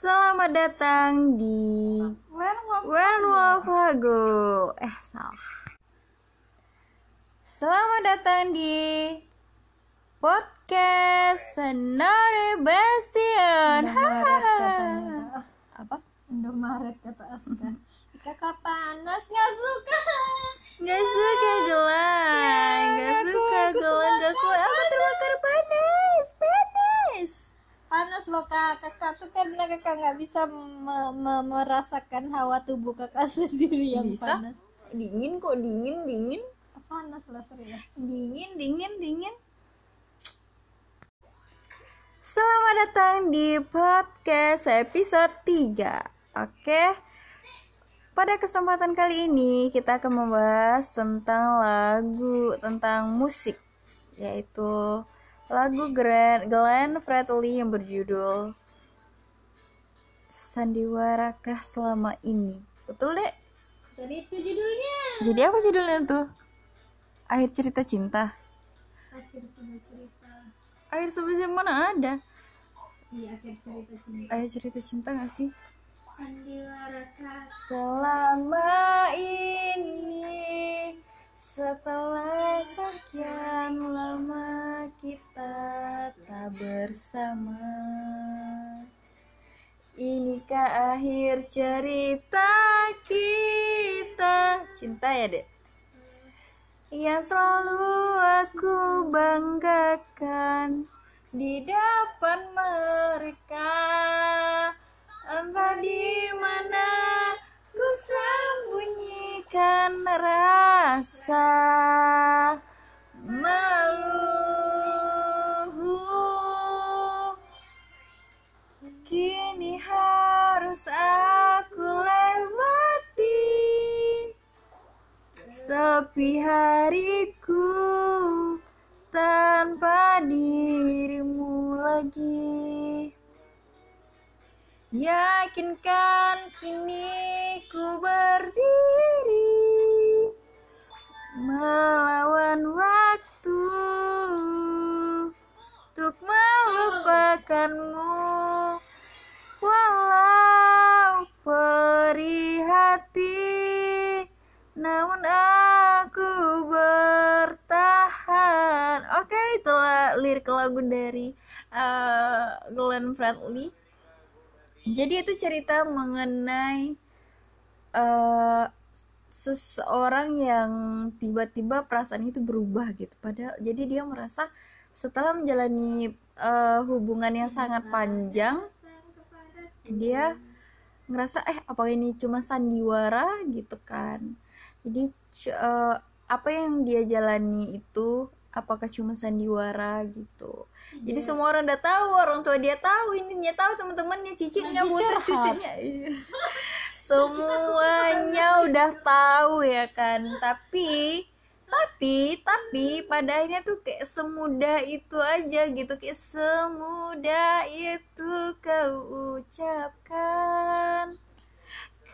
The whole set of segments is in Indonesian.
Selamat datang di Werewolf Hago. Eh, salah. Selamat datang di podcast Senare Bastion. Hahaha. Apa? Indomaret kata Aska. Kakak panas nggak suka. Gak suka gelang, Ya, gak nggak suka gelang, gak kuat. Aku terbakar panas, panas. Panas loh kak. Kakak tuh karena kakak nggak bisa me- me- merasakan hawa tubuh kakak sendiri yang Bisa. panas. Dingin kok, dingin, dingin, Panas lah serius. dingin, dingin, dingin. Selamat datang di podcast episode 3 Oke Pada kesempatan kali ini kita akan membahas tentang lagu, tentang musik Yaitu lagu Glenn, Glenn Fredly yang berjudul Sandiwarakah selama ini Betul dek? Jadi itu judulnya. Jadi apa judulnya tuh? Akhir cerita cinta Akhir sebuah cerita. Akhir mana ada? Iya akhir cerita cinta. Akhir cerita cinta gak sih? Sandiwara kasih. Selama ini Setelah sekian lama kita tak bersama Inikah akhir cerita kita Cinta ya dek? Yang selalu aku banggakan Di depan mereka rasa malu Kini harus aku lewati Sepi hariku tanpa dirimu lagi. Yakinkan kini ku berdiri Melawan waktu. Untuk melupakanmu Walau perih hati Namun aku bertahan. Oke itulah lirik lagu dari eh, Glenn Fredly. Jadi itu cerita mengenai eh seseorang yang tiba-tiba perasaan itu berubah gitu. Padahal jadi dia merasa setelah menjalani eh, hubungan yang sangat panjang, dia ngerasa eh apa ini cuma sandiwara gitu kan. Jadi eh, apa yang dia jalani itu apakah cuma sandiwara gitu. Jadi semua orang udah tahu, orang tua dia tahu, ininya tahu, teman-temannya, cicitnya, Lagi bocah curhat. Semuanya udah tahu ya kan. Tapi tapi tapi pada akhirnya tuh kayak semudah itu aja gitu. Kayak semudah itu kau ucapkan.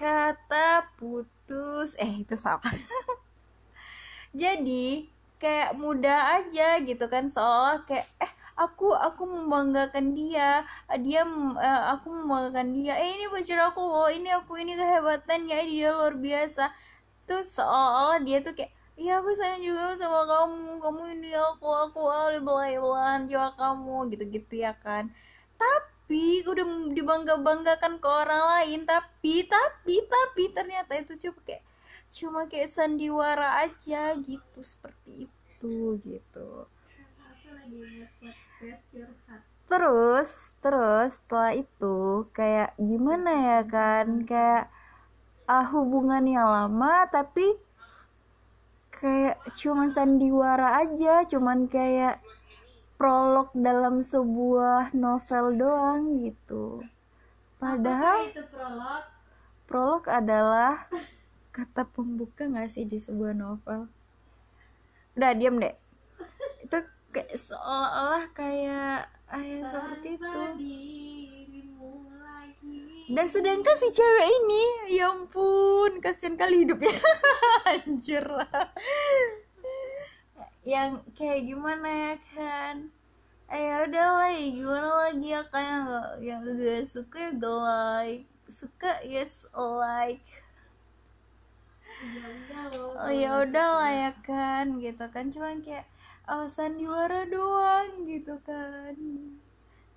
Kata putus. Eh itu salah. Jadi kayak mudah aja gitu kan. Seolah kayak eh aku aku membanggakan dia. Dia eh, aku membanggakan dia. Eh ini pacar aku loh. Ini aku ini kehebatannya. Dia luar biasa. Tuh seolah dia tuh kayak iya aku sayang juga sama kamu. Kamu ini aku aku udah belahan jiwa kamu. Gitu gitu ya kan. Tapi udah dibangga banggakan ke orang lain. Tapi tapi tapi ternyata itu cuma kayak cuma kayak sandiwara aja gitu. Seperti itu gitu. Terus terus setelah itu kayak gimana ya kan? Kayak ah, hubungan yang lama tapi kayak cuman sandiwara aja cuman kayak prolog dalam sebuah novel doang gitu. Padahal itu prolog? prolog adalah kata pembuka nggak sih di sebuah novel? Udah diam deh. Itu kayak seolah-olah kayak ah, ya, seperti itu. dan sedangkan si cewek ini ya ampun kasihan kali hidupnya. Anjir lah. Yang kayak gimana ya kan? Eh ya udah lah ya gimana lagi ya kayak yang gak suka ya gak like. Suka yes like. Ya oh ya udah lah ya kan gitu kan. Cuman kayak oh, sandiwara doang gitu kan.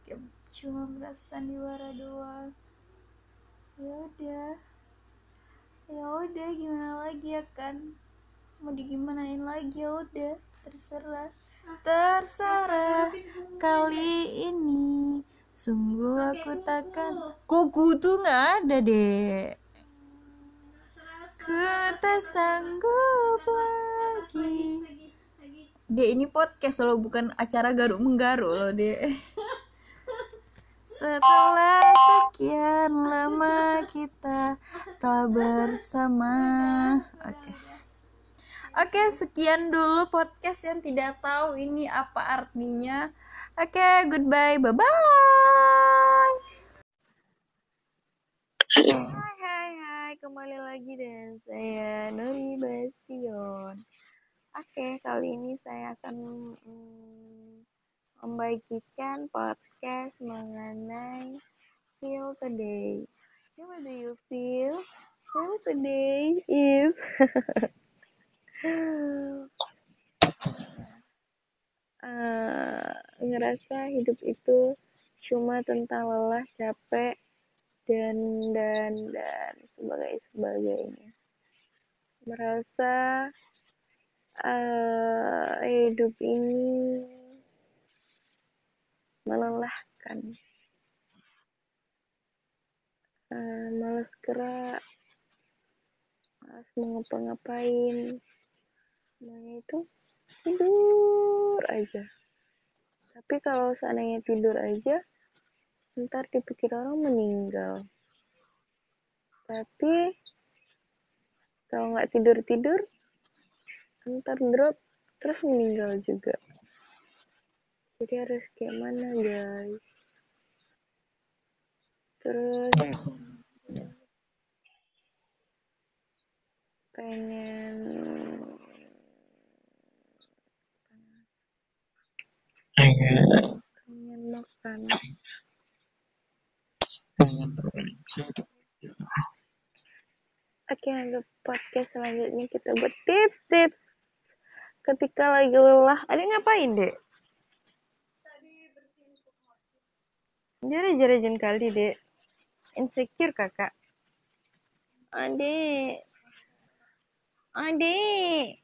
Kayak cuma merasa sandiwara doang. Ya udah. Ya udah gimana lagi ya kan? Mau digimanain lagi? Ya udah terserah. Terserah kali ini. Sungguh aku takkan. Kuku tuh nggak ada deh ku tak sanggup lagi Dek ini podcast loh bukan acara garuk menggaruk loh dek. Setelah sekian lama kita telah bersama. Oke. Oke sekian dulu podcast yang tidak tahu ini apa artinya. Oke goodbye bye bye Hai hai hai. Kembali lagi dengan saya Nuri Bastion Oke, kali ini saya akan mm, membagikan podcast mengenai feel today. What do you feel? Feel today is uh, ngerasa hidup itu cuma tentang lelah, capek, dan dan dan sebagainya. Merasa uh, hidup ini melelahkan. Uh, malas gerak malas mau ngapa-ngapain. Semuanya itu tidur aja. Tapi kalau seandainya tidur aja ntar dipikir orang meninggal. Tapi kalau nggak tidur tidur ntar drop terus meninggal juga. Jadi harus kayak mana guys? Terus pengen pengen makan. Oke, untuk podcast selanjutnya. Kita buat tips-tips ketika lagi lelah. Ada ngapain, Dek? Jare jare jen kali, Dek. Insecure, Kakak. Adik. Adik.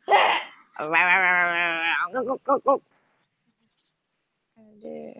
Adik.